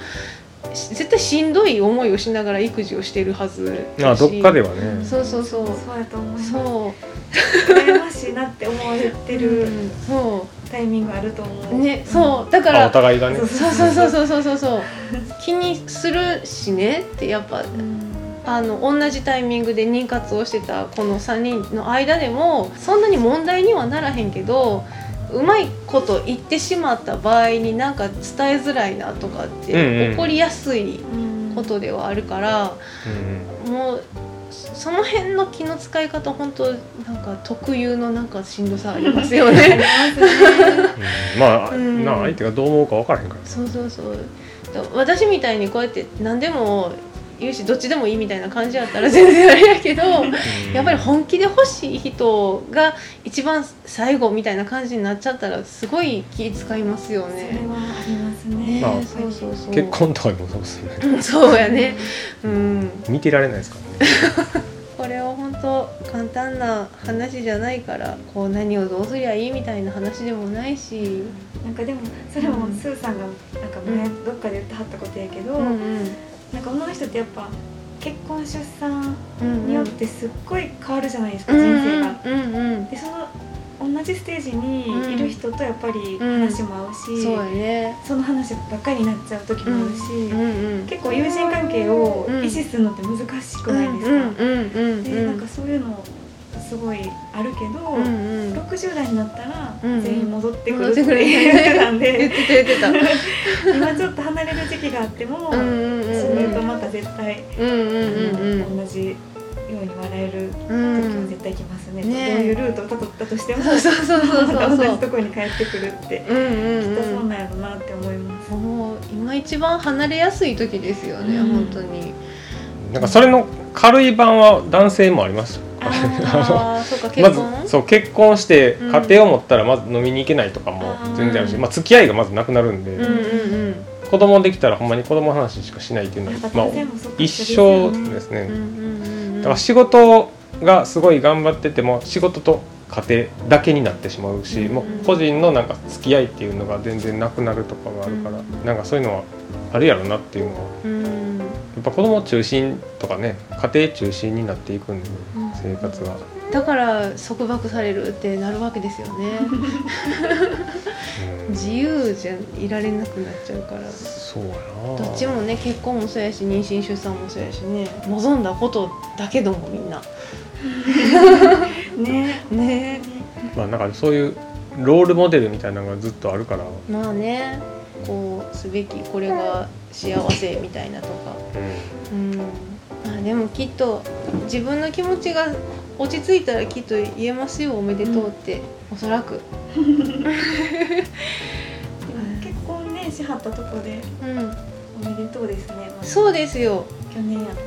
絶対しんどい思いをしながら育児をしてるはずあどっかではね。そうそうそう。そうやと思います。そう。羨ましいなって思ってる、うん、そう。タイミングあると思う。ねそう。だからお互いがね。そうそうそうそうそうそう。気にするしねってやっぱ、うん。あの同じタイミングで妊活をしてたこの3人の間でもそんなに問題にはならへんけどうまいこと言ってしまった場合になんか伝えづらいなとかっうんてうん。起こりやすいうんことではあるから、うんもうその辺の気の使い方本当なんか特有のなんかしんどさありますよね。うん。まあ、うん。なあ相手がどう思うか分からへんからそうそうそう。私みたいにこうやって何でも言うしどっちでもいいみたいな感じやったら全然あれやけど。やっぱり本気で欲しい人が一番最後みたいな感じになっちゃったらすごい気使いますよそれね。はありますねまあそうそうそう。結婚とかでもそうですよねうん そうやね。うん。見てられないですからね これは本当簡単な話じゃないからこう何をどうすりゃいいみたいな話でもないし。なんかでもそれもうんスーさんがなんか前うんどっかで言ってはったことやけど、うんうんなんか女の人ってやっぱ結婚出産うんうん。によってすっごい変わるじゃないですか、うん人生が。うんうん。でその同じステージにいる人とやっぱりうん話も合うし、そうやね。その話ばっかりになっちゃう時もあるし、うんうん。結構友人関係を維持するのって難しくないですか、うんうんうんでなんかそういうのすごいあるけど、うんうん。60代になったらうん全員戻ってくる戻って 言ってたんで。今ちょっと離れる時期があっても、うんうんうんうん。それとまた絶対、うんうんうんうん。同じように笑えるうん時は絶対来ますね,、ね。どういうルートをたどったとしてもそうそうそうそうそう。また同そうじところに帰ってくるって、うんうんきっとそううんなんやろなって思います。もう今一番離れやすい時ですよね、うん。本当に。なんかそれの軽い版は男性もあります？ま婚、ずそう結婚してうん家庭を持ったらまず飲みに行けないとかも全然あるし、うんまあ、付き合いがまずなくなるんで、うんうんうん。子供できたらほんまに子供の話しかしないっていうのは、まあ一緒ですね、だから仕事がすごい頑張ってても仕事と家庭だけになってしまうし、うんもう個人のなんか付き合いっていうのが全然なくなるとかがあるから、うん。なんかそういうのはあるやろなっていうのはっぱ子供中心とかね家庭中心になっていくんでうん。生活が、だから束縛されるってなるわけですよね。うん。自由じゃいられなくなっちゃうから。そうやな。どっちもね結婚もそうやし妊娠出産もそうやしね。望んだことだけどもみんな。ね。ね。まあなんかそういうロールモデルみたいなのがずっとあるから。まあねこうすべきこれが幸せみたいなとか。うん。まあでもきっと自分の気持ちが落ち着いたらきっと言えますよ。おめでとうって、おそらく。結婚ねしはったとこでうん。おめでとうですね。そうですよ。去年やったら。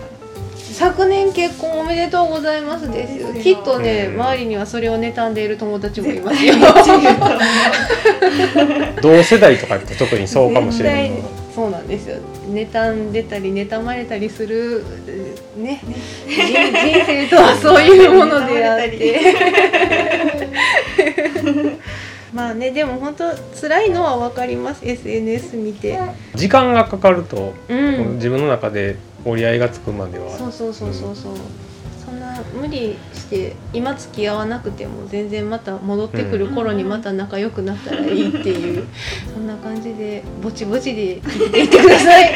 昨年結婚おめでとうございますですよ。ですよ。きっとねうん。周りにはそれを妬んでいる友達もいますよ。同世代とかって特にそうかもしれないそうなんですよ。妬んでたり妬まれたりするね。人 人生とはそういうものであって。まあねでも本当辛いのは分かります。SNS 見て。時間がかかると、うん。自分の中で折り合いがつくまでは。そうそうそうそうそうそんな無理して今付き合わなくても全然また戻ってくる頃にまた仲良くなったらいいっていうそんな感じでぼちぼちで生きていってください。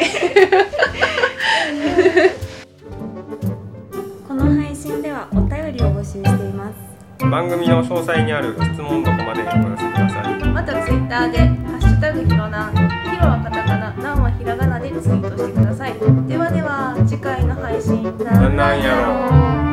この配信ではお便りを募集しています。番組の詳細にある質問箱までお寄せください。またツイッターで「ハッシュタグひろなん」「ひろはカタカナ」「なんはひらがな」でツイートしてください。ではでは次回の配信なんなんやろ